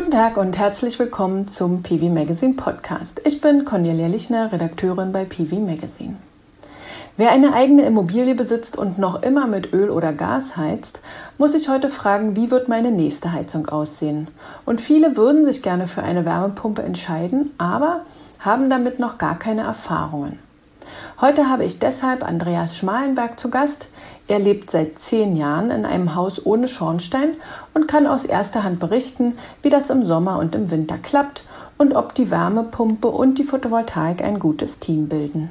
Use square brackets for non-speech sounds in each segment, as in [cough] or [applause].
Guten Tag und herzlich willkommen zum PV Magazine Podcast. Ich bin Cornelia Lichner, Redakteurin bei PV Magazine. Wer eine eigene Immobilie besitzt und noch immer mit Öl oder Gas heizt, muss sich heute fragen, wie wird meine nächste Heizung aussehen? Und viele würden sich gerne für eine Wärmepumpe entscheiden, aber haben damit noch gar keine Erfahrungen. Heute habe ich deshalb Andreas Schmalenberg zu Gast. Er lebt seit zehn Jahren in einem Haus ohne Schornstein und kann aus erster Hand berichten, wie das im Sommer und im Winter klappt und ob die Wärmepumpe und die Photovoltaik ein gutes Team bilden.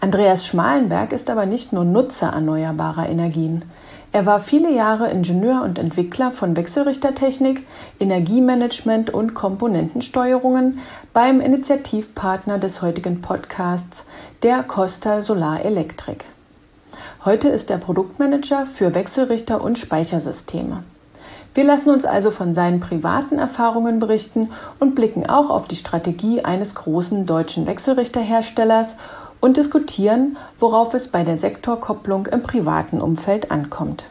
Andreas Schmalenberg ist aber nicht nur Nutzer erneuerbarer Energien. Er war viele Jahre Ingenieur und Entwickler von Wechselrichtertechnik, Energiemanagement und Komponentensteuerungen beim Initiativpartner des heutigen Podcasts, der Costa Solar Electric. Heute ist er Produktmanager für Wechselrichter und Speichersysteme. Wir lassen uns also von seinen privaten Erfahrungen berichten und blicken auch auf die Strategie eines großen deutschen Wechselrichterherstellers und diskutieren, worauf es bei der Sektorkopplung im privaten Umfeld ankommt.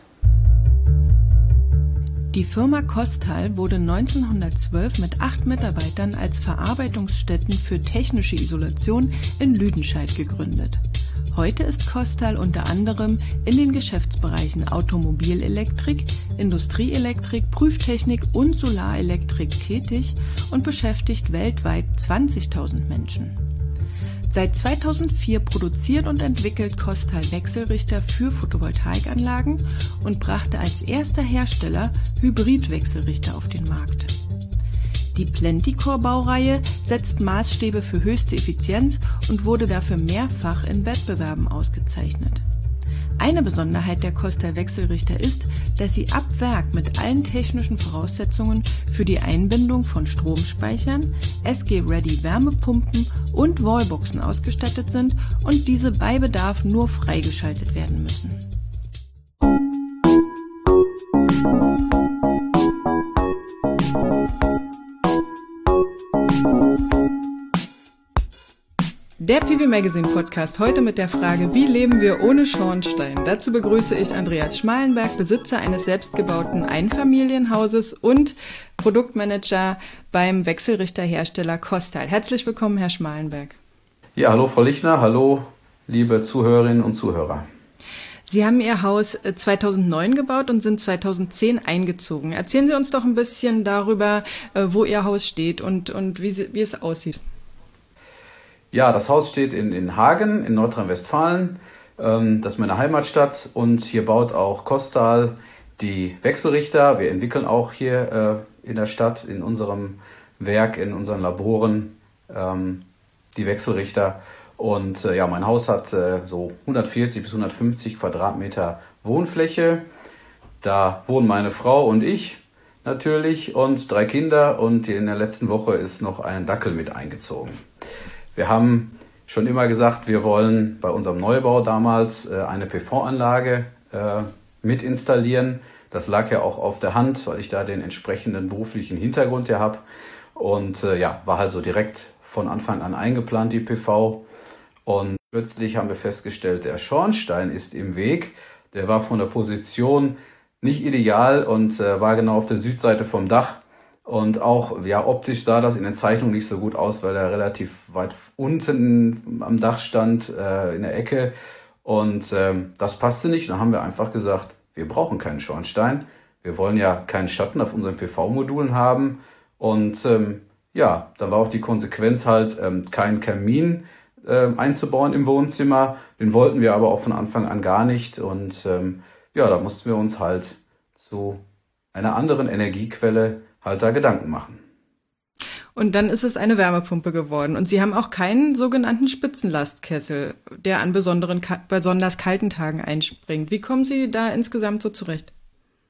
Die Firma Kostal wurde 1912 mit acht Mitarbeitern als Verarbeitungsstätten für technische Isolation in Lüdenscheid gegründet. Heute ist Kostal unter anderem in den Geschäftsbereichen Automobilelektrik, Industrieelektrik, Prüftechnik und Solarelektrik tätig und beschäftigt weltweit 20.000 Menschen. Seit 2004 produziert und entwickelt Kostal Wechselrichter für Photovoltaikanlagen und brachte als erster Hersteller Hybridwechselrichter auf den Markt. Die Plenticore-Baureihe setzt Maßstäbe für höchste Effizienz und wurde dafür mehrfach in Wettbewerben ausgezeichnet. Eine Besonderheit der Costa Wechselrichter ist, dass sie ab Werk mit allen technischen Voraussetzungen für die Einbindung von Stromspeichern, SG-Ready Wärmepumpen und Wallboxen ausgestattet sind und diese bei Bedarf nur freigeschaltet werden müssen. Der PV Magazine Podcast heute mit der Frage, wie leben wir ohne Schornstein? Dazu begrüße ich Andreas Schmalenberg, Besitzer eines selbstgebauten Einfamilienhauses und Produktmanager beim Wechselrichterhersteller Kostal. Herzlich willkommen, Herr Schmalenberg. Ja, hallo Frau Lichner, hallo liebe Zuhörerinnen und Zuhörer. Sie haben Ihr Haus 2009 äh, gebaut und sind 2010 eingezogen. Erzählen Sie uns doch ein bisschen darüber, äh, wo Ihr Haus steht und, und wie, Sie, wie es aussieht. Ja, das Haus steht in, in Hagen in Nordrhein-Westfalen. Ähm, das ist meine Heimatstadt und hier baut auch Kostal die Wechselrichter. Wir entwickeln auch hier äh, in der Stadt, in unserem Werk, in unseren Laboren ähm, die Wechselrichter. Und äh, ja, mein Haus hat äh, so 140 bis 150 Quadratmeter Wohnfläche. Da wohnen meine Frau und ich natürlich und drei Kinder und in der letzten Woche ist noch ein Dackel mit eingezogen. Wir haben schon immer gesagt, wir wollen bei unserem Neubau damals äh, eine PV-Anlage äh, mit installieren. Das lag ja auch auf der Hand, weil ich da den entsprechenden beruflichen Hintergrund ja habe. Und äh, ja, war halt so direkt von Anfang an eingeplant, die PV. Und plötzlich haben wir festgestellt, der Schornstein ist im Weg. Der war von der Position nicht ideal und war genau auf der Südseite vom Dach. Und auch, ja, optisch sah das in den Zeichnungen nicht so gut aus, weil er relativ weit unten am Dach stand, äh, in der Ecke. Und ähm, das passte nicht. Dann haben wir einfach gesagt, wir brauchen keinen Schornstein. Wir wollen ja keinen Schatten auf unseren PV-Modulen haben. Und ähm, ja, dann war auch die Konsequenz halt, ähm, keinen Kamin äh, einzubauen im Wohnzimmer. Den wollten wir aber auch von Anfang an gar nicht. Und ähm, ja, da mussten wir uns halt zu einer anderen Energiequelle halt da Gedanken machen. Und dann ist es eine Wärmepumpe geworden. Und Sie haben auch keinen sogenannten Spitzenlastkessel, der an besonderen, besonders kalten Tagen einspringt. Wie kommen Sie da insgesamt so zurecht?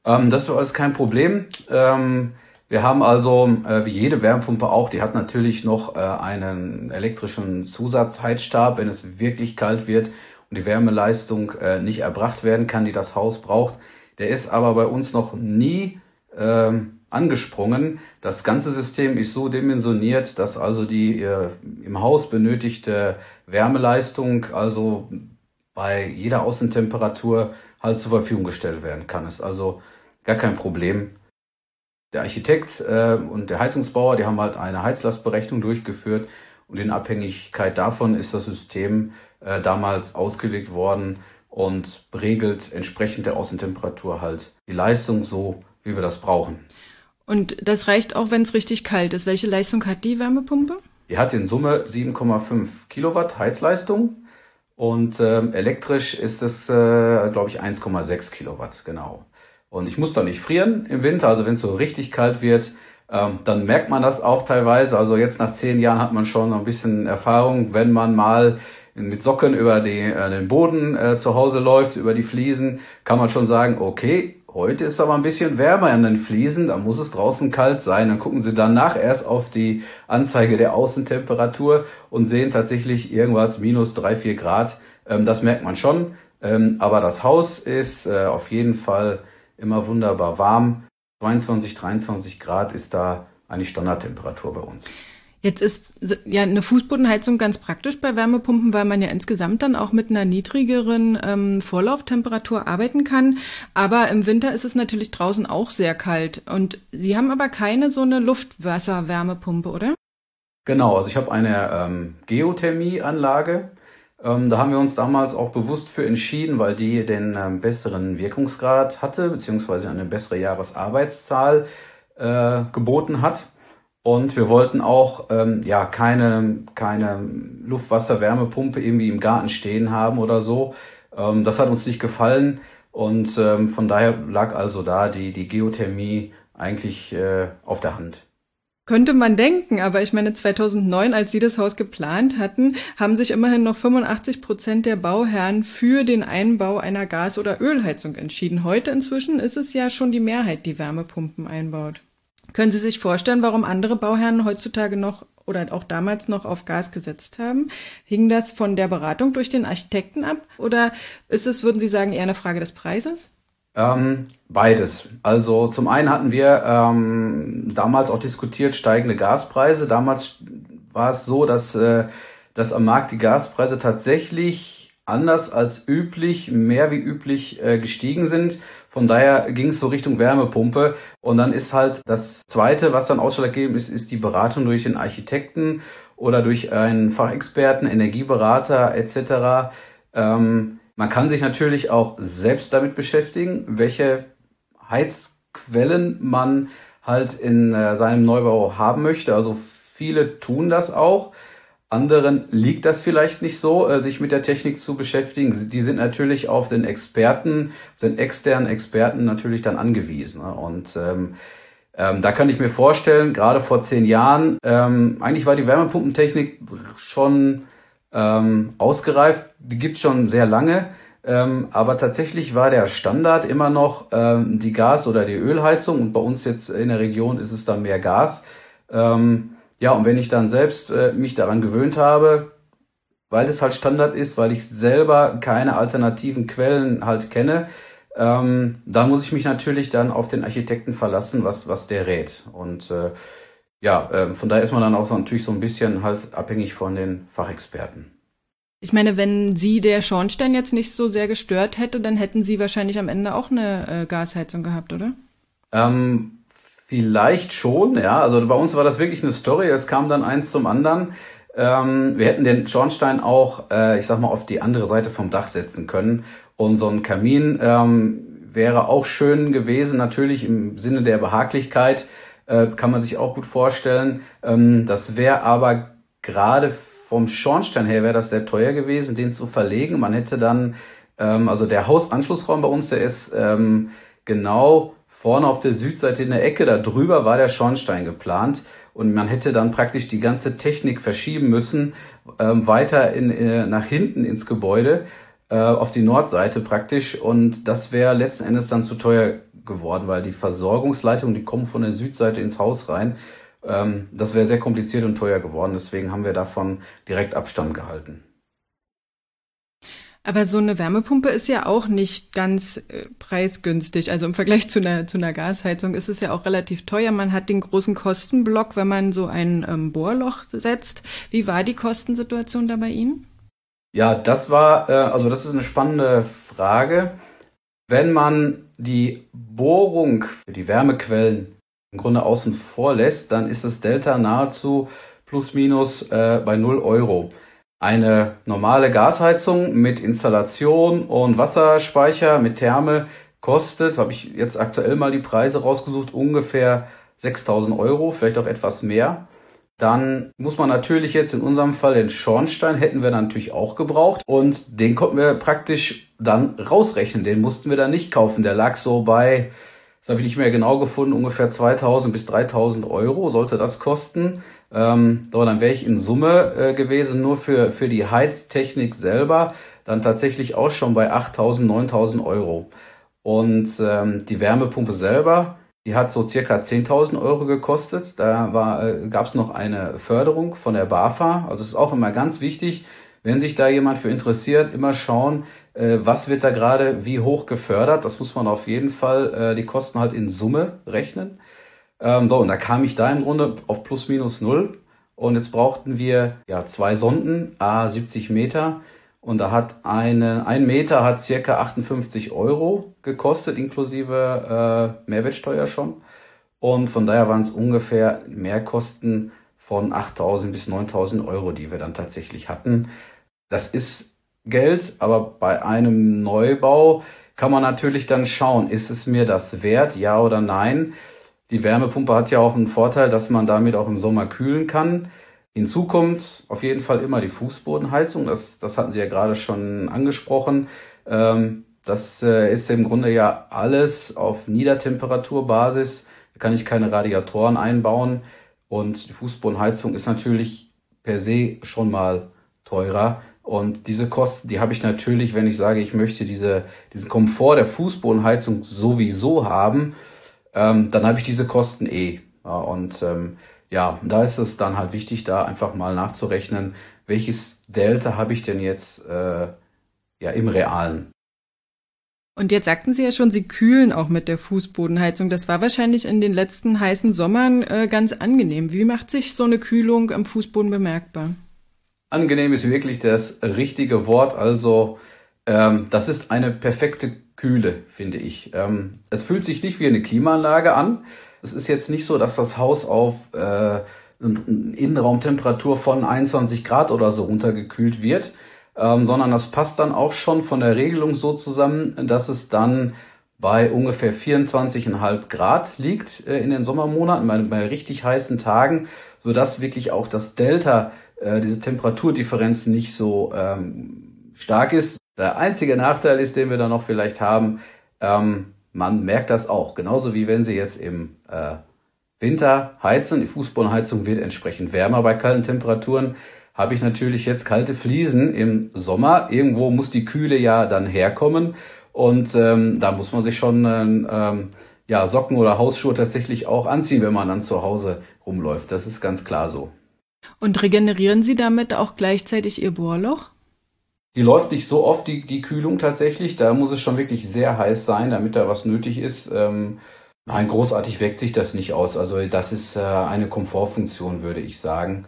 Ähm, das ist alles kein Problem. Ähm, wir haben also, äh, wie jede Wärmepumpe auch, die hat natürlich noch äh, einen elektrischen Zusatzheizstab, wenn es wirklich kalt wird und die Wärmeleistung äh, nicht erbracht werden kann, die das Haus braucht. Der ist aber bei uns noch nie ähm, angesprungen. Das ganze System ist so dimensioniert, dass also die äh, im Haus benötigte Wärmeleistung also bei jeder Außentemperatur halt zur Verfügung gestellt werden kann. Ist also gar kein Problem. der Architekt äh, und der Heizungsbauer, die haben halt eine Heizlastberechnung durchgeführt und in Abhängigkeit davon ist das System äh, damals ausgelegt worden und regelt entsprechend der Außentemperatur halt die Leistung so, wie wir das brauchen. Und das reicht auch, wenn es richtig kalt ist. Welche Leistung hat die Wärmepumpe? Die hat in Summe 7,5 Kilowatt Heizleistung und ähm, elektrisch ist es, äh, glaube ich, 1,6 Kilowatt, genau. Und ich muss da nicht frieren im Winter, also wenn es so richtig kalt wird, ähm, dann merkt man das auch teilweise. Also jetzt nach zehn Jahren hat man schon ein bisschen Erfahrung, wenn man mal mit Socken über die, äh, den Boden äh, zu Hause läuft, über die Fliesen, kann man schon sagen, okay, heute ist aber ein bisschen wärmer an den Fliesen, da muss es draußen kalt sein. Dann gucken Sie danach erst auf die Anzeige der Außentemperatur und sehen tatsächlich irgendwas minus drei, vier Grad. Ähm, das merkt man schon. Ähm, aber das Haus ist äh, auf jeden Fall immer wunderbar warm. 22, 23 Grad ist da eigentlich Standardtemperatur bei uns. Jetzt ist ja eine Fußbodenheizung ganz praktisch bei Wärmepumpen, weil man ja insgesamt dann auch mit einer niedrigeren ähm, Vorlauftemperatur arbeiten kann. Aber im Winter ist es natürlich draußen auch sehr kalt. Und Sie haben aber keine so eine Luftwasser-Wärmepumpe, oder? Genau, also ich habe eine ähm, Geothermieanlage. Ähm, da haben wir uns damals auch bewusst für entschieden, weil die den ähm, besseren Wirkungsgrad hatte, beziehungsweise eine bessere Jahresarbeitszahl äh, geboten hat. Und wir wollten auch ähm, ja keine, keine Luftwasser-Wärmepumpe irgendwie im Garten stehen haben oder so. Ähm, das hat uns nicht gefallen. Und ähm, von daher lag also da die, die Geothermie eigentlich äh, auf der Hand. Könnte man denken, aber ich meine, 2009, als Sie das Haus geplant hatten, haben sich immerhin noch 85 Prozent der Bauherren für den Einbau einer Gas- oder Ölheizung entschieden. Heute inzwischen ist es ja schon die Mehrheit, die Wärmepumpen einbaut. Können Sie sich vorstellen, warum andere Bauherren heutzutage noch oder auch damals noch auf Gas gesetzt haben? Hing das von der Beratung durch den Architekten ab oder ist es, würden Sie sagen, eher eine Frage des Preises? Ähm, beides. Also zum einen hatten wir ähm, damals auch diskutiert steigende Gaspreise. Damals war es so, dass, äh, dass am Markt die Gaspreise tatsächlich anders als üblich, mehr wie üblich äh, gestiegen sind. Von daher ging es so Richtung Wärmepumpe. Und dann ist halt das Zweite, was dann ausschlaggebend ist, ist die Beratung durch den Architekten oder durch einen Fachexperten, Energieberater etc. Ähm, man kann sich natürlich auch selbst damit beschäftigen, welche Heizquellen man halt in äh, seinem Neubau haben möchte. Also viele tun das auch. Anderen liegt das vielleicht nicht so, äh, sich mit der Technik zu beschäftigen. Die sind natürlich auf den Experten, den externen Experten natürlich dann angewiesen. Ne? Und ähm, ähm, da kann ich mir vorstellen, gerade vor zehn Jahren, ähm, eigentlich war die Wärmepumpentechnik schon ähm, ausgereift. Die gibt schon sehr lange. Ähm, aber tatsächlich war der Standard immer noch ähm, die Gas- oder die Ölheizung. Und bei uns jetzt in der Region ist es dann mehr Gas. Ähm, ja, und wenn ich dann selbst äh, mich daran gewöhnt habe, weil das halt Standard ist, weil ich selber keine alternativen Quellen halt kenne, ähm, dann muss ich mich natürlich dann auf den Architekten verlassen, was, was der rät. Und äh, ja, äh, von daher ist man dann auch so natürlich so ein bisschen halt abhängig von den Fachexperten. Ich meine, wenn Sie der Schornstein jetzt nicht so sehr gestört hätte, dann hätten Sie wahrscheinlich am Ende auch eine äh, Gasheizung gehabt, oder? Ähm, vielleicht schon, ja. Also bei uns war das wirklich eine Story. Es kam dann eins zum anderen. Ähm, wir hätten den Schornstein auch, äh, ich sag mal, auf die andere Seite vom Dach setzen können. Und so ein Kamin ähm, wäre auch schön gewesen, natürlich im Sinne der Behaglichkeit, äh, kann man sich auch gut vorstellen. Ähm, das wäre aber gerade vom Schornstein her wäre das sehr teuer gewesen, den zu verlegen. Man hätte dann, ähm, also der Hausanschlussraum bei uns, der ist ähm, genau vorne auf der Südseite in der Ecke, da drüber war der Schornstein geplant und man hätte dann praktisch die ganze Technik verschieben müssen, ähm, weiter in, in, äh, nach hinten ins Gebäude, äh, auf die Nordseite praktisch und das wäre letzten Endes dann zu teuer geworden, weil die Versorgungsleitung, die kommen von der Südseite ins Haus rein ähm, das wäre sehr kompliziert und teuer geworden. Deswegen haben wir davon direkt Abstand gehalten. Aber so eine Wärmepumpe ist ja auch nicht ganz äh, preisgünstig. Also im Vergleich zu einer, zu einer Gasheizung ist es ja auch relativ teuer. Man hat den großen Kostenblock, wenn man so ein ähm, Bohrloch setzt. Wie war die Kostensituation da bei Ihnen? Ja, das war, äh, also das ist eine spannende Frage. Wenn man die Bohrung für die Wärmequellen im Grunde außen vor lässt, dann ist das Delta nahezu plus minus äh, bei 0 Euro. Eine normale Gasheizung mit Installation und Wasserspeicher mit Therme kostet, habe ich jetzt aktuell mal die Preise rausgesucht, ungefähr 6000 Euro, vielleicht auch etwas mehr. Dann muss man natürlich jetzt in unserem Fall den Schornstein hätten wir natürlich auch gebraucht und den konnten wir praktisch dann rausrechnen. Den mussten wir dann nicht kaufen. Der lag so bei, das habe ich nicht mehr genau gefunden, ungefähr 2000 bis 3000 Euro sollte das kosten. Ähm, so, dann wäre ich in Summe äh, gewesen, nur für, für die Heiztechnik selber, dann tatsächlich auch schon bei 8000, 9000 Euro. Und ähm, die Wärmepumpe selber, die hat so circa 10.000 Euro gekostet. Da war, äh, gab es noch eine Förderung von der BAFA. Also es ist auch immer ganz wichtig, wenn sich da jemand für interessiert, immer schauen, äh, was wird da gerade wie hoch gefördert. Das muss man auf jeden Fall äh, die Kosten halt in Summe rechnen. Ähm, so, und da kam ich da im Grunde auf plus minus null. Und jetzt brauchten wir ja zwei Sonden, a 70 Meter. Und da hat eine, ein Meter hat circa 58 Euro gekostet, inklusive äh, Mehrwertsteuer schon. Und von daher waren es ungefähr Mehrkosten von 8.000 bis 9.000 Euro, die wir dann tatsächlich hatten. Das ist Geld, aber bei einem Neubau kann man natürlich dann schauen, ist es mir das wert, ja oder nein. Die Wärmepumpe hat ja auch einen Vorteil, dass man damit auch im Sommer kühlen kann. Hinzu kommt auf jeden Fall immer die Fußbodenheizung. Das, das hatten Sie ja gerade schon angesprochen. Ähm, das äh, ist im Grunde ja alles auf Niedertemperaturbasis. Da kann ich keine Radiatoren einbauen. Und die Fußbodenheizung ist natürlich per se schon mal teurer. Und diese Kosten, die habe ich natürlich, wenn ich sage, ich möchte diese, diesen Komfort der Fußbodenheizung sowieso haben, ähm, dann habe ich diese Kosten eh. Ja, und ähm, ja, da ist es dann halt wichtig, da einfach mal nachzurechnen, welches Delta habe ich denn jetzt äh, ja im Realen. Und jetzt sagten Sie ja schon, Sie kühlen auch mit der Fußbodenheizung. Das war wahrscheinlich in den letzten heißen Sommern äh, ganz angenehm. Wie macht sich so eine Kühlung am Fußboden bemerkbar? Angenehm ist wirklich das richtige Wort. Also ähm, das ist eine perfekte Kühle, finde ich. Ähm, es fühlt sich nicht wie eine Klimaanlage an. Es ist jetzt nicht so, dass das Haus auf äh, Innenraumtemperatur von 21 Grad oder so runtergekühlt wird, ähm, sondern das passt dann auch schon von der Regelung so zusammen, dass es dann bei ungefähr 24,5 Grad liegt äh, in den Sommermonaten, bei, bei richtig heißen Tagen, so dass wirklich auch das Delta, äh, diese Temperaturdifferenz nicht so ähm, stark ist. Der einzige Nachteil ist, den wir da noch vielleicht haben, ähm, man merkt das auch. Genauso wie wenn Sie jetzt im äh, Winter heizen, die Fußbodenheizung wird entsprechend wärmer bei kalten Temperaturen, habe ich natürlich jetzt kalte Fliesen im Sommer. Irgendwo muss die Kühle ja dann herkommen und ähm, da muss man sich schon ähm, ja, Socken oder Hausschuhe tatsächlich auch anziehen, wenn man dann zu Hause rumläuft. Das ist ganz klar so. Und regenerieren Sie damit auch gleichzeitig Ihr Bohrloch? Die läuft nicht so oft, die, die Kühlung tatsächlich. Da muss es schon wirklich sehr heiß sein, damit da was nötig ist. Ähm, nein, großartig wirkt sich das nicht aus. Also das ist äh, eine Komfortfunktion, würde ich sagen.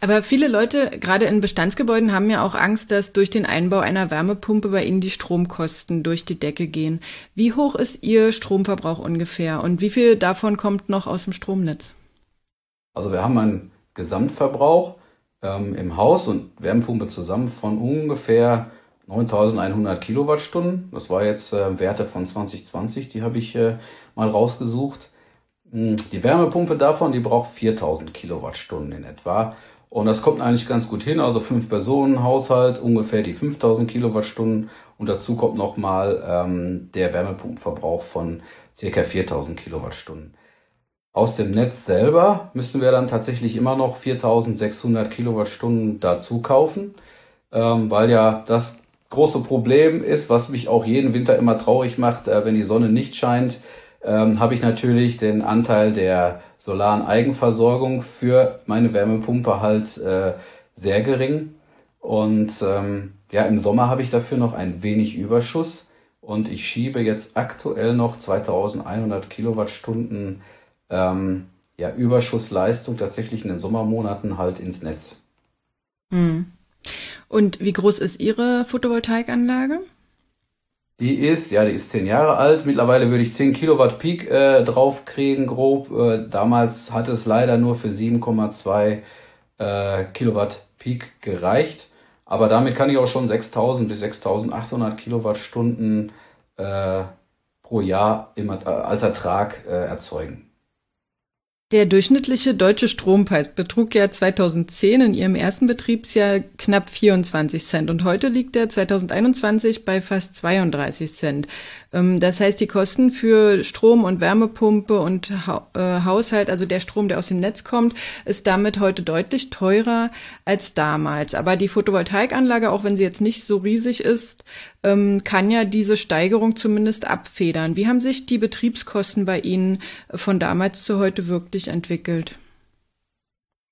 Aber viele Leute, gerade in Bestandsgebäuden, haben ja auch Angst, dass durch den Einbau einer Wärmepumpe bei ihnen die Stromkosten durch die Decke gehen. Wie hoch ist Ihr Stromverbrauch ungefähr und wie viel davon kommt noch aus dem Stromnetz? Also wir haben einen Gesamtverbrauch ähm, im Haus und Wärmepumpe zusammen von ungefähr 9100 Kilowattstunden. Das war jetzt äh, Werte von 2020, die habe ich äh, mal rausgesucht. Hm, die Wärmepumpe davon, die braucht 4000 Kilowattstunden in etwa. Und das kommt eigentlich ganz gut hin. Also fünf Personen Haushalt, ungefähr die 5000 Kilowattstunden. Und dazu kommt nochmal ähm, der Wärmepumpenverbrauch von circa 4000 Kilowattstunden. Aus dem Netz selber müssen wir dann tatsächlich immer noch 4600 Kilowattstunden dazu kaufen, ähm, weil ja das große Problem ist, was mich auch jeden Winter immer traurig macht, äh, wenn die Sonne nicht scheint, ähm, habe ich natürlich den Anteil der solaren Eigenversorgung für meine Wärmepumpe halt äh, sehr gering. Und ähm, ja, im Sommer habe ich dafür noch ein wenig Überschuss und ich schiebe jetzt aktuell noch 2100 Kilowattstunden ähm, ja, Überschussleistung tatsächlich in den Sommermonaten halt ins Netz. Hm. Und wie groß ist Ihre Photovoltaikanlage? Die ist, ja, die ist zehn Jahre alt. Mittlerweile würde ich 10 Kilowatt Peak äh, draufkriegen, grob. Äh, damals hat es leider nur für 7,2 äh, Kilowatt Peak gereicht. Aber damit kann ich auch schon 6000 bis 6800 Kilowattstunden äh, pro Jahr im, äh, als Ertrag äh, erzeugen. Der durchschnittliche deutsche Strompreis betrug ja 2010 in ihrem ersten Betriebsjahr knapp 24 Cent und heute liegt er 2021 bei fast 32 Cent. Ähm, das heißt, die Kosten für Strom und Wärmepumpe und äh, Haushalt, also der Strom, der aus dem Netz kommt, ist damit heute deutlich teurer als damals. Aber die Photovoltaikanlage, auch wenn sie jetzt nicht so riesig ist, ähm, kann ja diese Steigerung zumindest abfedern. Wie haben sich die Betriebskosten bei Ihnen von damals zu heute wirklich entwickelt?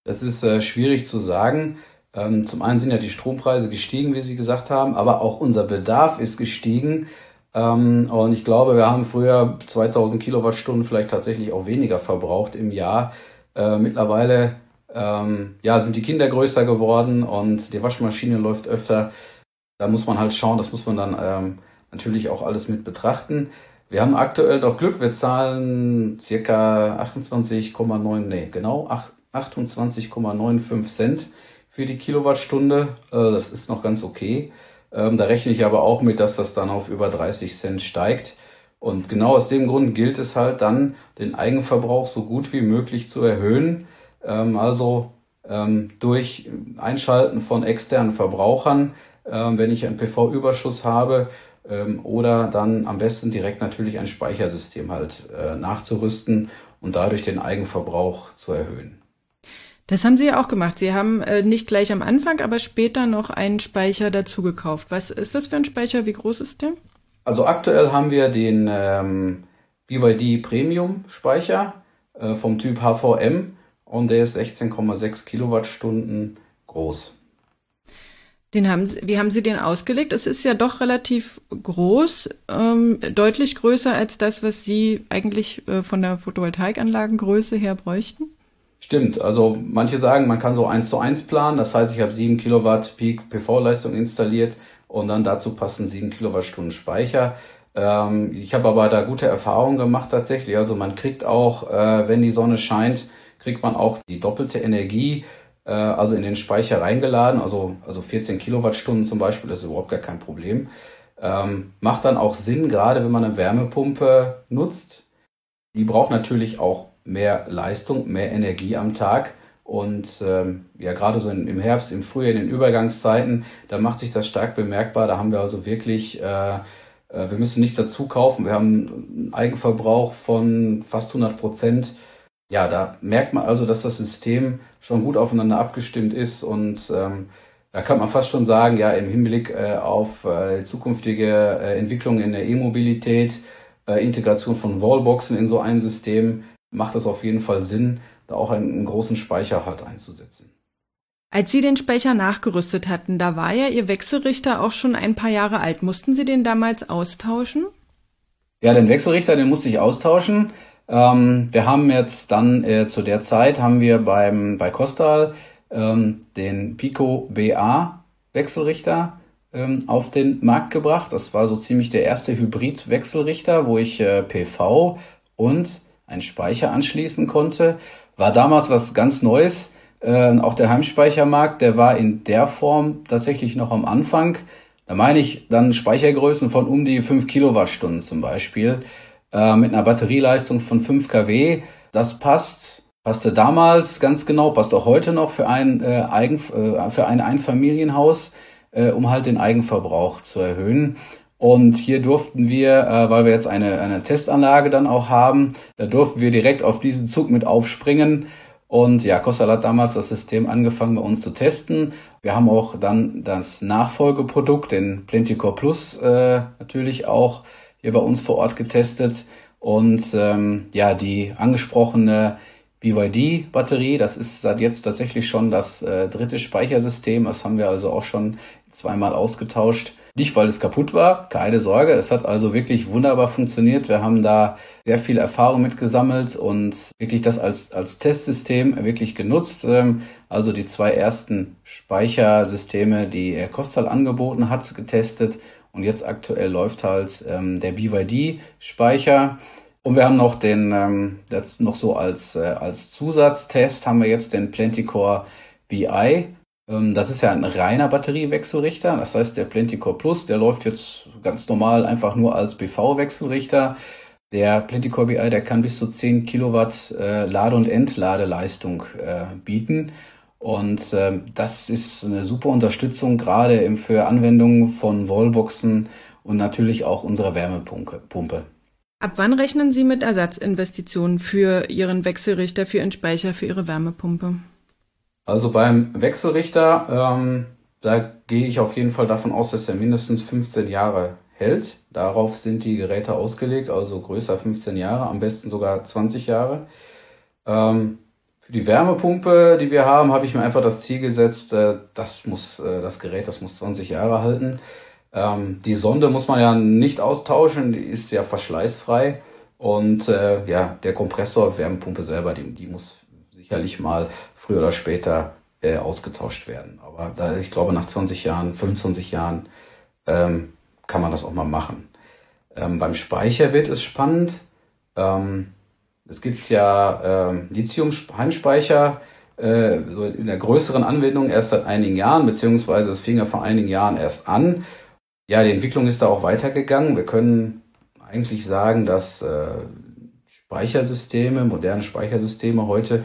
Das ist äh, schwierig zu sagen. Ähm, zum einen sind ja die Strompreise gestiegen, wie Sie gesagt haben, aber auch unser Bedarf ist gestiegen. Ähm, und ich glaube, wir haben früher 2000 Kilowattstunden vielleicht tatsächlich auch weniger verbraucht im Jahr. Äh, mittlerweile ähm, ja, sind die Kinder größer geworden und die Waschmaschine läuft öfter. Da muss man halt schauen, das muss man dann ähm, natürlich auch alles mit betrachten. Wir haben aktuell doch Glück, wir zahlen circa 28,9, nee, genau 28,95 Cent für die Kilowattstunde. Äh, das ist noch ganz okay. Ähm, da rechne ich aber auch mit, dass das dann auf über 30 Cent steigt. Und genau aus dem Grund gilt es halt dann, den Eigenverbrauch so gut wie möglich zu erhöhen. Ähm, also ähm, durch Einschalten von externen Verbrauchern, wenn ich einen PV-Überschuss habe, ähm, oder dann am besten direkt natürlich ein Speichersystem halt äh, nachzurüsten und dadurch den Eigenverbrauch zu erhöhen. Das haben Sie ja auch gemacht. Sie haben äh, nicht gleich am Anfang, aber später noch einen Speicher dazu gekauft. Was ist das für ein Speicher? Wie groß ist der? Also aktuell haben wir den ähm, BYD Premium Speicher äh, vom Typ HVM und der ist 16,6 Kilowattstunden groß. Den haben Sie, wie haben Sie den ausgelegt? Es ist ja doch relativ groß, ähm, deutlich größer als das, was Sie eigentlich äh, von der Photovoltaikanlagengröße her bräuchten. Stimmt, also manche sagen, man kann so eins zu eins planen. Das heißt, ich habe 7 Kilowatt Peak PV-Leistung installiert und dann dazu passen 7 Kilowattstunden Speicher. Ähm, ich habe aber da gute Erfahrungen gemacht tatsächlich. Also man kriegt auch, äh, wenn die Sonne scheint, kriegt man auch die doppelte Energie, äh, also in den Speicher reingeladen. Also, also 14 Kilowattstunden zum Beispiel, das ist überhaupt gar kein Problem. Ähm, macht dann auch Sinn, gerade wenn man eine Wärmepumpe nutzt. Die braucht natürlich auch mehr Leistung, mehr Energie am Tag. Und ähm, ja, gerade so im Herbst, im Frühjahr, in den Übergangszeiten, da macht sich das stark bemerkbar. Da haben wir also wirklich, äh, äh, wir müssen nichts dazu kaufen. Wir haben einen Eigenverbrauch von fast 100 Prozent. Ja, da merkt man also, dass das System schon gut aufeinander abgestimmt ist und ähm, da kann man fast schon sagen, ja, im Hinblick äh, auf äh, zukünftige äh, Entwicklung in der E-Mobilität, äh, Integration von Wallboxen in so ein System, macht es auf jeden Fall Sinn, da auch einen, einen großen Speicher halt einzusetzen. Als Sie den Speicher nachgerüstet hatten, da war ja Ihr Wechselrichter auch schon ein paar Jahre alt. Mussten Sie den damals austauschen? Ja, den Wechselrichter, den musste ich austauschen. Ähm, wir haben jetzt dann äh, zu der Zeit haben wir beim bei Costal ähm, den Pico BA Wechselrichter ähm, auf den Markt gebracht. Das war so ziemlich der erste Hybrid-Wechselrichter, wo ich äh, PV und einen Speicher anschließen konnte. War damals was ganz Neues. Äh, auch der Heimspeichermarkt, der war in der Form tatsächlich noch am Anfang. Da meine ich dann Speichergrößen von um die 5 Kilowattstunden zum Beispiel, äh, mit einer Batterieleistung von 5 kW. Das passt, passte damals ganz genau, passt auch heute noch für ein, äh, Eigen, äh, für ein Einfamilienhaus, äh, um halt den Eigenverbrauch zu erhöhen. Und hier durften wir, äh, weil wir jetzt eine, eine Testanlage dann auch haben, da durften wir direkt auf diesen Zug mit aufspringen. Und ja, Kostal hat damals das System angefangen bei uns zu testen. Wir haben auch dann das Nachfolgeprodukt, den Plenticore Plus, äh, natürlich auch hier bei uns vor Ort getestet. Und ähm, ja, die angesprochene BYD-Batterie, das ist seit jetzt tatsächlich schon das äh, dritte Speichersystem. Das haben wir also auch schon zweimal ausgetauscht. Nicht, weil es kaputt war, keine Sorge. Es hat also wirklich wunderbar funktioniert. Wir haben da sehr viel Erfahrung mitgesammelt und wirklich das als, als Testsystem wirklich genutzt. Ähm, also die zwei ersten Speichersysteme, die Kostal angeboten hat, getestet. Und jetzt aktuell läuft halt ähm, der BYD-Speicher. Und wir haben noch den, ähm, noch so als, äh, als Zusatztest haben wir jetzt den Plenticore BI. Ähm, das ist ja ein reiner Batteriewechselrichter. Das heißt, der Plenticore Plus, der läuft jetzt ganz normal einfach nur als BV-Wechselrichter. Der Plenticore BI, der kann bis zu 10 Kilowatt äh, Lade- und Entladeleistung äh, bieten. Und äh, das ist eine super Unterstützung, gerade im, für Anwendungen von Wallboxen und natürlich auch unserer Wärmepumpe. Ab wann rechnen Sie mit Ersatzinvestitionen für Ihren Wechselrichter, für Ihren Speicher, für Ihre Wärmepumpe? Also beim Wechselrichter, ähm, da gehe ich auf jeden Fall davon aus, dass er mindestens 15 Jahre hält. Darauf sind die Geräte ausgelegt, also größer 15 Jahre, am besten sogar 20 Jahre. Ähm, für die Wärmepumpe, die wir haben, habe ich mir einfach das Ziel gesetzt, äh, das muss äh, das Gerät, das muss 20 Jahre halten. Ähm, die Sonde muss man ja nicht austauschen, die ist ja verschleißfrei. Und äh, ja, der Kompressor, Wärmepumpe selber, die, die muss sicherlich mal früher oder später ausgetauscht werden. Aber da, ich glaube, nach 20 Jahren, 25 Jahren ähm, kann man das auch mal machen. Ähm, beim Speicher wird es spannend. Es gibt ja ähm, Lithium-Heimspeicher äh, so in der größeren Anwendung erst seit einigen Jahren, beziehungsweise es fing ja vor einigen Jahren erst an. Ja, die Entwicklung ist da auch weitergegangen. Wir können eigentlich sagen, dass äh, Speichersysteme, moderne Speichersysteme heute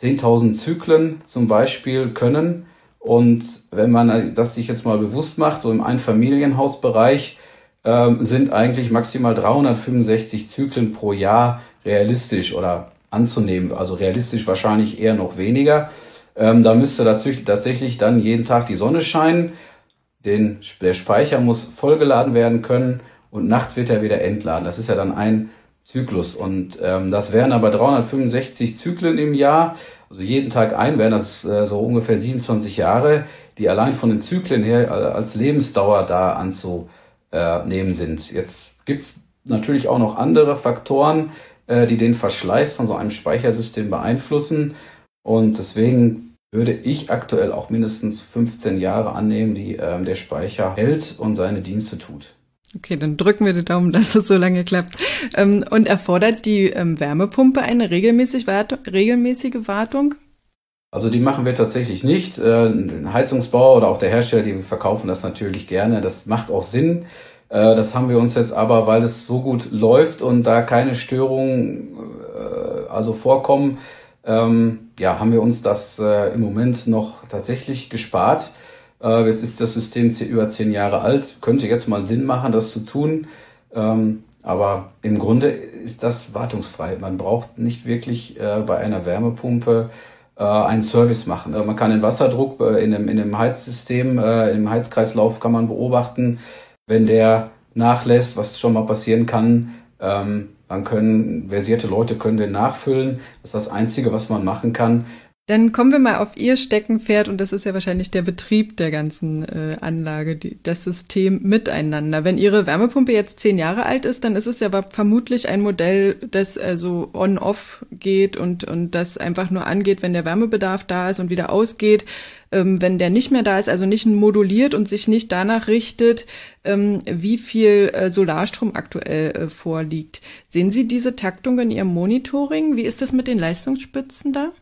10.000 Zyklen zum Beispiel können. Und wenn man das sich jetzt mal bewusst macht, so im Einfamilienhausbereich äh, sind eigentlich maximal 365 Zyklen pro Jahr realistisch oder anzunehmen. Also realistisch wahrscheinlich eher noch weniger. Ähm, da müsste tatsächlich dann jeden Tag die Sonne scheinen den, der Speicher muss vollgeladen werden können und nachts wird er wieder entladen. Das ist ja dann ein Zyklus. Und ähm, das wären aber 365 Zyklen im Jahr, also jeden Tag ein, wären das äh, so ungefähr 27 Jahre, die allein von den Zyklen her äh, als Lebensdauer da anzunehmen sind. Jetzt gibt's natürlich auch noch andere Faktoren, äh, die den Verschleiß von so einem Speichersystem beeinflussen. Und deswegen würde ich aktuell auch mindestens 15 Jahre annehmen, die ähm, der Speicher hält und seine Dienste tut. Okay, dann drücken wir die Daumen, [laughs] dass es so lange klappt. Ähm, und erfordert die ähm, Wärmepumpe eine regelmäßig Wartung, regelmäßige Wartung? Also die machen wir tatsächlich nicht. Äh, ein Heizungsbauer oder auch der Hersteller, die verkaufen das natürlich gerne. Das macht auch Sinn. Äh, das haben wir uns jetzt aber, weil es so gut läuft und da keine Störungen äh, also vorkommen, ähm, ja, haben wir uns das äh, im Moment noch tatsächlich gespart. Äh, jetzt ist das System über zehn Jahre alt, könnte jetzt mal Sinn machen, das zu tun. Ähm, aber im Grunde ist das wartungsfrei. Man braucht nicht wirklich äh, bei einer Wärmepumpe äh, einen Service machen. Äh, man kann den Wasserdruck äh, in, dem, in dem Heizsystem, äh, im Heizkreislauf kann man beobachten, wenn der nachlässt, was schon mal passieren kann. Ähm, dann können versierte Leute können den nachfüllen. Das ist das Einzige, was man machen kann. Dann kommen wir mal auf Ihr Steckenpferd und das ist ja wahrscheinlich der Betrieb der ganzen äh, Anlage, die, das System miteinander. Wenn Ihre Wärmepumpe jetzt zehn Jahre alt ist, dann ist es ja vermutlich ein Modell, das also on-off geht und, und das einfach nur angeht, wenn der Wärmebedarf da ist und wieder ausgeht ähm, wenn der nicht mehr da ist, also nicht moduliert und sich nicht danach richtet, ähm, wie viel äh, Solarstrom aktuell äh, vorliegt. Sehen Sie diese Taktung in Ihrem Monitoring? Wie ist das mit den Leistungsspitzen da?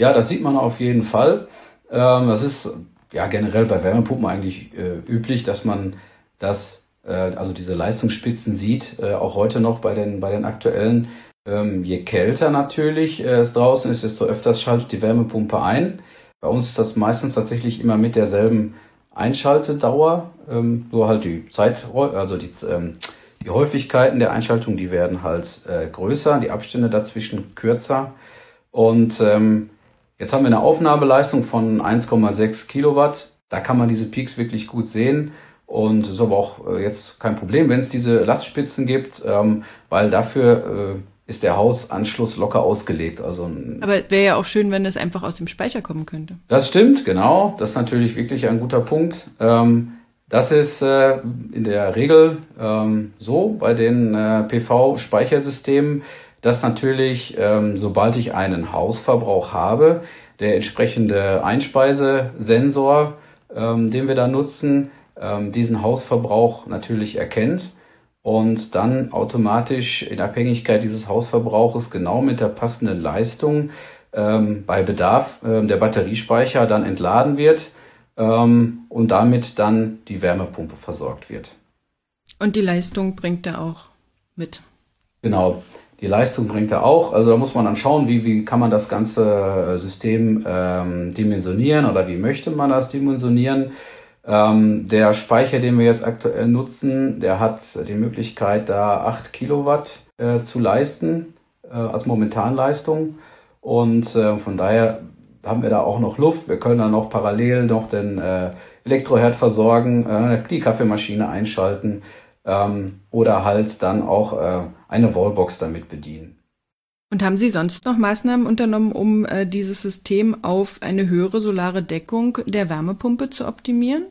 Ja, das sieht man auf jeden Fall. Ähm, das ist ja generell bei Wärmepumpen eigentlich äh, üblich, dass man das, äh, also diese Leistungsspitzen sieht, äh, auch heute noch bei den, bei den aktuellen. Ähm, je kälter natürlich äh, es draußen ist, desto öfters schaltet die Wärmepumpe ein. Bei uns ist das meistens tatsächlich immer mit derselben Einschaltedauer, ähm, nur halt die Zeit, also die, ähm, die Häufigkeiten der Einschaltung, die werden halt äh, größer, die Abstände dazwischen kürzer. Und ähm, jetzt haben wir eine Aufnahmeleistung von 1,6 Kilowatt. Da kann man diese Peaks wirklich gut sehen. Und es ist aber auch äh, jetzt kein Problem, wenn es diese Lastspitzen gibt, ähm, weil dafür äh, ist der Hausanschluss locker ausgelegt. Also Aber wäre ja auch schön, wenn es einfach aus dem Speicher kommen könnte. Das stimmt, genau. Das ist natürlich wirklich ein guter Punkt. Ähm, das ist äh, in der Regel ähm, so bei den PV-Speichersystemen, dass natürlich, ähm, sobald ich einen Hausverbrauch habe, der entsprechende Einspeisesensor, den wir da nutzen, ähm, diesen Hausverbrauch natürlich erkennt und dann automatisch in Abhängigkeit dieses Hausverbrauches genau mit der passenden Leistung ähm, bei Bedarf ähm, der Batteriespeicher dann entladen wird ähm, und damit dann die Wärmepumpe versorgt wird. Und die Leistung bringt er auch mit. Genau, die Leistung bringt er auch. Also da muss man dann schauen, wie, wie kann man das ganze äh, System ähm, dimensionieren oder wie möchte man das dimensionieren. Ähm, der Speicher, den wir jetzt aktuell nutzen, der hat die Möglichkeit, da 8 Kilowatt äh, zu leisten äh, als Momentanleistung. Und äh, von daher haben wir da auch noch Luft. Wir können dann noch parallel noch den äh, Elektroherd versorgen, äh, die Kaffeemaschine einschalten ähm, oder halt dann auch äh, eine Wallbox damit bedienen. Und haben Sie sonst noch Maßnahmen unternommen, um äh, dieses System auf eine höhere solare Deckung der Wärmepumpe zu optimieren?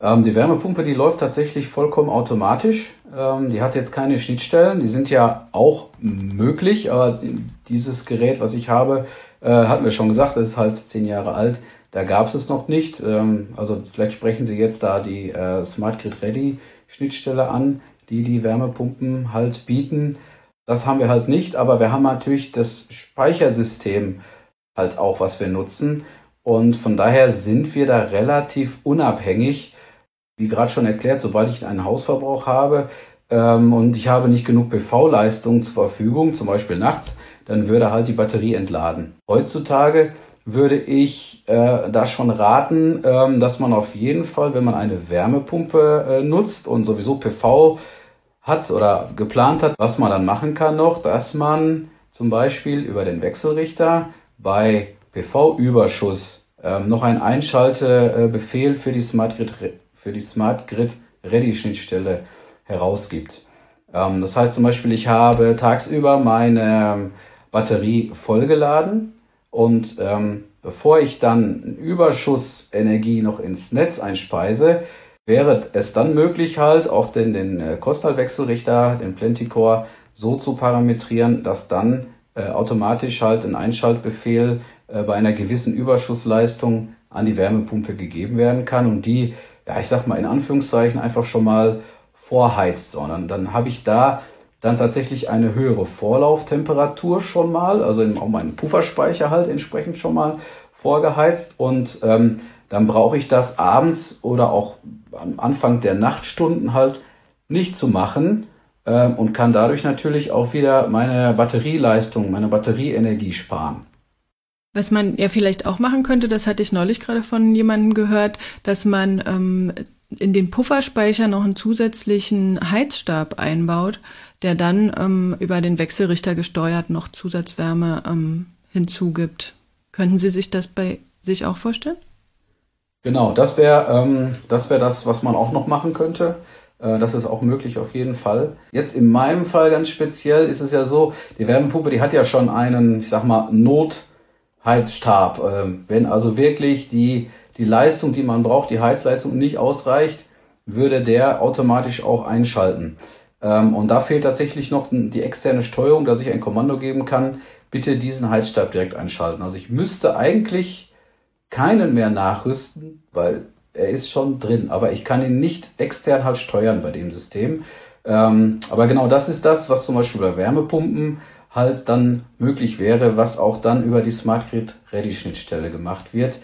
Ähm, die Wärmepumpe, die läuft tatsächlich vollkommen automatisch. Ähm, die hat jetzt keine Schnittstellen. Die sind ja auch möglich, aber dieses Gerät, was ich habe, äh, hatten wir schon gesagt, das ist halt zehn Jahre alt. Da gab es es noch nicht. Ähm, also vielleicht sprechen Sie jetzt da die äh, Smart Grid Ready Schnittstelle an, die die Wärmepumpen halt bieten. Das haben wir halt nicht, aber wir haben natürlich das Speichersystem halt auch, was wir nutzen. Und von daher sind wir da relativ unabhängig. Wie gerade schon erklärt, sobald ich einen Hausverbrauch habe ähm, und ich habe nicht genug PV-Leistung zur Verfügung, zum Beispiel nachts, dann würde halt die Batterie entladen. Heutzutage würde ich äh, da schon raten, ähm, dass man auf jeden Fall, wenn man eine Wärmepumpe äh, nutzt und sowieso PV hat oder geplant hat, was man dann machen kann noch, dass man zum Beispiel über den Wechselrichter bei PV-Überschuss ähm, noch einen Einschaltebefehl für die Smart Grid, für die Smart Grid Ready Schnittstelle herausgibt. Ähm, das heißt zum Beispiel, ich habe tagsüber meine Batterie vollgeladen und ähm, bevor ich dann Überschussenergie noch ins Netz einspeise, wäre es dann möglich halt auch den, den äh, Kostal-Wechselrichter, den Plenticore so zu parametrieren, dass dann äh, automatisch halt ein Einschaltbefehl äh, bei einer gewissen Überschussleistung an die Wärmepumpe gegeben werden kann und die, ja ich sag mal in Anführungszeichen, einfach schon mal vorheizt, sondern dann habe ich da dann tatsächlich eine höhere Vorlauftemperatur schon mal, also auch meinen Pufferspeicher halt entsprechend schon mal vorgeheizt und ähm, dann brauche ich das abends oder auch am Anfang der Nachtstunden halt nicht zu machen ähm, und kann dadurch natürlich auch wieder meine Batterieleistung, meine Batterieenergie sparen. Was man ja vielleicht auch machen könnte, das hatte ich neulich gerade von jemandem gehört, dass man ähm, in den Pufferspeicher noch einen zusätzlichen Heizstab einbaut, der dann ähm, über den Wechselrichter gesteuert noch Zusatzwärme ähm, hinzugibt. Könnten Sie sich das bei sich auch vorstellen? Genau, das wäre ähm, das, wär das, was man auch noch machen könnte. Äh, das ist auch möglich auf jeden Fall. Jetzt in meinem Fall ganz speziell ist es ja so, die Wärmepumpe, die hat ja schon einen, ich sag mal, Notheizstab. Äh, wenn also wirklich die, die Leistung, die man braucht, die Heizleistung nicht ausreicht, würde der automatisch auch einschalten. Ähm, und da fehlt tatsächlich noch die externe Steuerung, dass ich ein Kommando geben kann, bitte diesen Heizstab direkt einschalten. Also ich müsste eigentlich keinen mehr nachrüsten, weil er ist schon drin, aber ich kann ihn nicht extern halt steuern bei dem System. Ähm, aber genau das ist das, was zum Beispiel bei Wärmepumpen halt dann möglich wäre, was auch dann über die Smart Grid Ready Schnittstelle gemacht wird.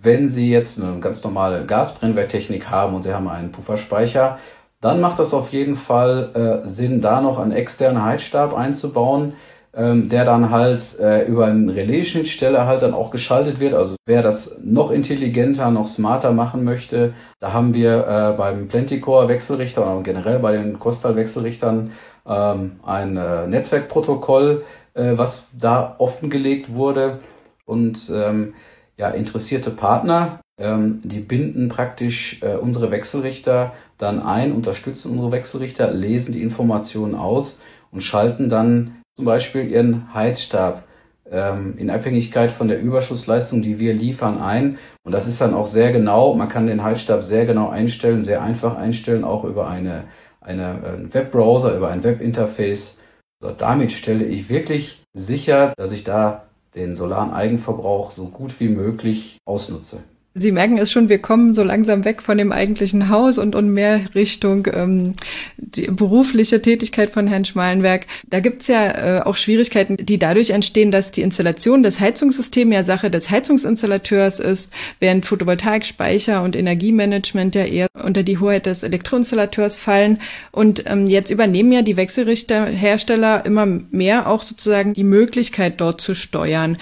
Wenn Sie jetzt eine ganz normale Gasbrennwerttechnik haben und Sie haben einen Pufferspeicher, dann macht das auf jeden Fall äh, Sinn, da noch einen externen Heizstab einzubauen, ähm, der dann halt äh, über eine Relais-Schnittstelle halt dann auch geschaltet wird. Also wer das noch intelligenter, noch smarter machen möchte, da haben wir äh, beim Plenticore Wechselrichter oder generell bei den Costal Wechselrichtern ähm, ein äh, Netzwerkprotokoll, äh, was da offengelegt wurde und ähm, ja, interessierte Partner, ähm, die binden praktisch äh, unsere Wechselrichter dann ein, unterstützen unsere Wechselrichter, lesen die Informationen aus und schalten dann zum Beispiel ihren Heizstab ähm, in Abhängigkeit von der Überschussleistung, die wir liefern, ein. Und das ist dann auch sehr genau. Man kann den Heizstab sehr genau einstellen, sehr einfach einstellen, auch über eine, eine Webbrowser, über ein Webinterface. Also damit stelle ich wirklich sicher, dass ich da den solaren Eigenverbrauch so gut wie möglich ausnutze. Sie merken es schon, wir kommen so langsam weg von dem eigentlichen Haus und, und mehr Richtung ähm, die berufliche Tätigkeit von Herrn Schmalenberg. Da gibt's ja äh, auch Schwierigkeiten, die dadurch entstehen, dass die Installation des Heizungssystems ja Sache des Heizungsinstallateurs ist, während Photovoltaik, Speicher und Energiemanagement ja eher unter die Hoheit des Elektroinstallateurs fallen. Und ähm, jetzt übernehmen ja die Wechselrichterhersteller immer mehr auch sozusagen die Möglichkeit, dort zu steuern.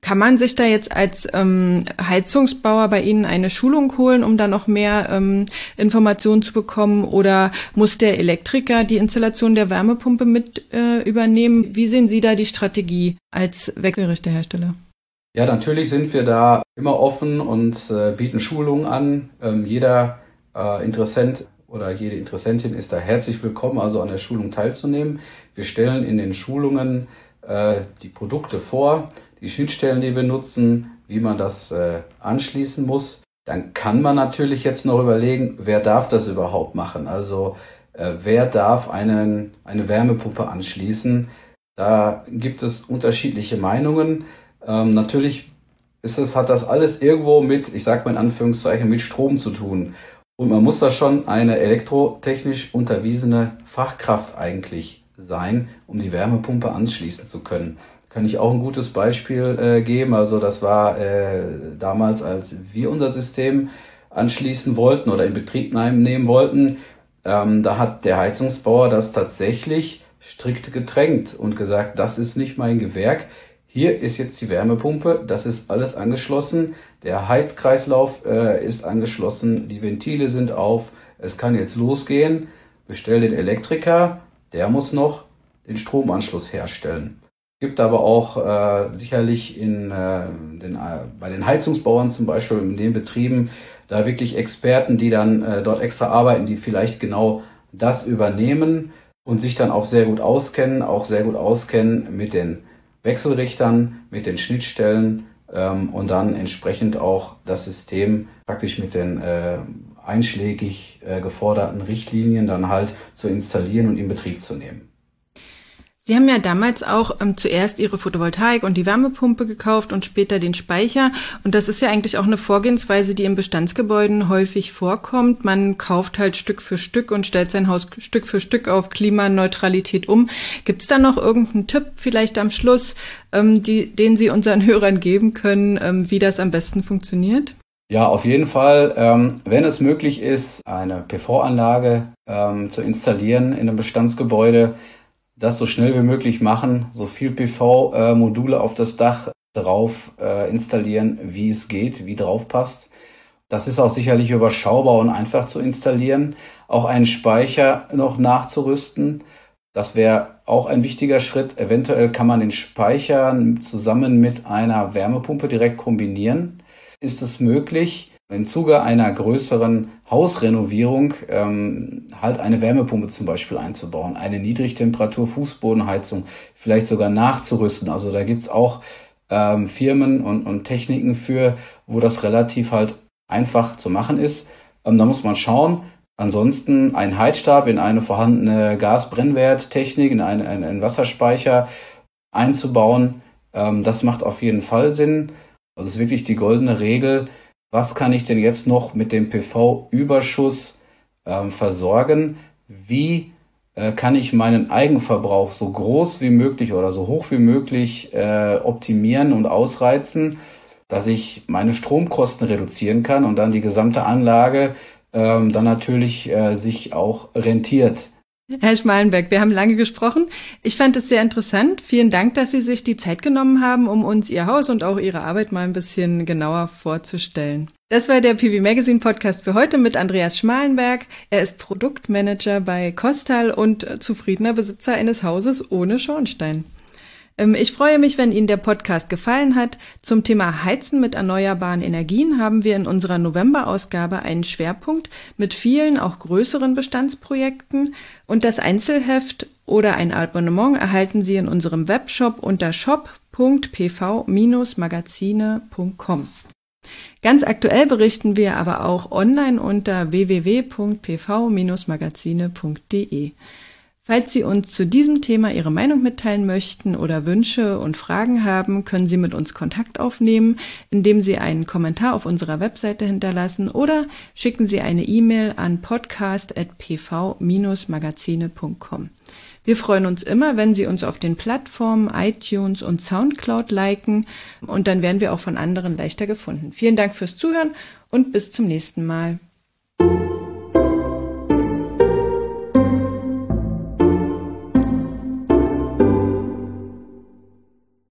Kann man sich da jetzt als ähm, Heizungsbauer bei Ihnen eine Schulung holen, um da noch mehr ähm, Informationen zu bekommen? Oder muss der Elektriker die Installation der Wärmepumpe mit äh, übernehmen? Wie sehen Sie da die Strategie als Wechselrichterhersteller? Ja, natürlich sind wir da immer offen und äh, bieten Schulungen an. Ähm, jeder äh, Interessent oder jede Interessentin ist da herzlich willkommen, also an der Schulung teilzunehmen. Wir stellen in den Schulungen äh, die Produkte vor die Schnittstellen, die wir nutzen, wie man das äh, anschließen muss. Dann kann man natürlich jetzt noch überlegen, wer darf das überhaupt machen? Also äh, wer darf einen, eine Wärmepumpe anschließen? Da gibt es unterschiedliche Meinungen. Ähm, natürlich ist es, hat das alles irgendwo mit, ich sage mal in Anführungszeichen, mit Strom zu tun. Und man muss da schon eine elektrotechnisch unterwiesene Fachkraft eigentlich sein, um die Wärmepumpe anschließen zu können kann ich auch ein gutes Beispiel äh, geben. Also das war äh, damals, als wir unser System anschließen wollten oder in Betrieb nehmen wollten, ähm, da hat der Heizungsbauer das tatsächlich strikt gedrängt und gesagt, das ist nicht mein Gewerk. Hier ist jetzt die Wärmepumpe, das ist alles angeschlossen, der Heizkreislauf äh, ist angeschlossen, die Ventile sind auf, es kann jetzt losgehen. Bestell den Elektriker, der muss noch den Stromanschluss herstellen gibt aber auch äh, sicherlich in, äh, den, äh, bei den Heizungsbauern zum Beispiel in den Betrieben da wirklich Experten, die dann äh, dort extra arbeiten, die vielleicht genau das übernehmen und sich dann auch sehr gut auskennen, auch sehr gut auskennen mit den Wechselrichtern, mit den Schnittstellen ähm, und dann entsprechend auch das System praktisch mit den äh, einschlägig äh, geforderten Richtlinien dann halt zu installieren und in Betrieb zu nehmen. Sie haben ja damals auch ähm, zuerst Ihre Photovoltaik und die Wärmepumpe gekauft und später den Speicher. Und das ist ja eigentlich auch eine Vorgehensweise, die in Bestandsgebäuden häufig vorkommt. Man kauft halt Stück für Stück und stellt sein Haus Stück für Stück auf Klimaneutralität um. Gibt es da noch irgendeinen Tipp vielleicht am Schluss, ähm, die, den Sie unseren Hörern geben können, ähm, wie das am besten funktioniert? Ja, auf jeden Fall, ähm, wenn es möglich ist, eine PV-Anlage ähm, zu installieren in einem Bestandsgebäude, das so schnell wie möglich machen, so viel PV-Module auf das Dach drauf äh, installieren, wie es geht, wie drauf passt. Das ist auch sicherlich überschaubar und einfach zu installieren. Auch einen Speicher noch nachzurüsten. Das wäre auch ein wichtiger Schritt. Eventuell kann man den Speicher zusammen mit einer Wärmepumpe direkt kombinieren. Ist es möglich? Im Zuge einer größeren Hausrenovierung ähm, halt eine Wärmepumpe zum Beispiel einzubauen, eine Niedrigtemperatur-Fußbodenheizung vielleicht sogar nachzurüsten. Also da gibt's auch ähm, Firmen und, und Techniken für, wo das relativ halt einfach zu machen ist. Ähm, da muss man schauen. Ansonsten ein Heizstab in eine vorhandene Gasbrennwerttechnik, in einen, einen Wasserspeicher einzubauen, ähm, das macht auf jeden Fall Sinn. Also es ist wirklich die goldene Regel, was kann ich denn jetzt noch mit dem PV-Überschuss ähm, versorgen? Wie äh, kann ich meinen Eigenverbrauch so groß wie möglich oder so hoch wie möglich äh, optimieren und ausreizen, dass ich meine Stromkosten reduzieren kann und dann die gesamte Anlage ähm, dann natürlich äh, sich auch rentiert. Herr Schmalenberg, wir haben lange gesprochen. Ich fand es sehr interessant. Vielen Dank, dass Sie sich die Zeit genommen haben, um uns Ihr Haus und auch Ihre Arbeit mal ein bisschen genauer vorzustellen. Das war der PV Magazine Podcast für heute mit Andreas Schmalenberg. Er ist Produktmanager bei Kostal und zufriedener Besitzer eines Hauses ohne Schornstein. Ähm, ich freue mich, wenn Ihnen der Podcast gefallen hat. Zum Thema Heizen mit erneuerbaren Energien haben wir in unserer November-Ausgabe einen Schwerpunkt mit vielen, auch größeren Bestandsprojekten. Und das Einzelheft oder ein Abonnement erhalten Sie in unserem Webshop unter shop.pv-magazine.com. Ganz aktuell berichten wir aber auch online unter www.pv-magazine.de. Falls Sie uns zu diesem Thema Ihre Meinung mitteilen möchten oder Wünsche und Fragen haben, können Sie mit uns Kontakt aufnehmen, indem Sie einen Kommentar auf unserer Webseite hinterlassen oder schicken Sie eine E-Mail an podcast.pv-magazine.com. Wir freuen uns immer, wenn Sie uns auf den Plattformen iTunes und SoundCloud liken und dann werden wir auch von anderen leichter gefunden. Vielen Dank fürs Zuhören und bis zum nächsten Mal.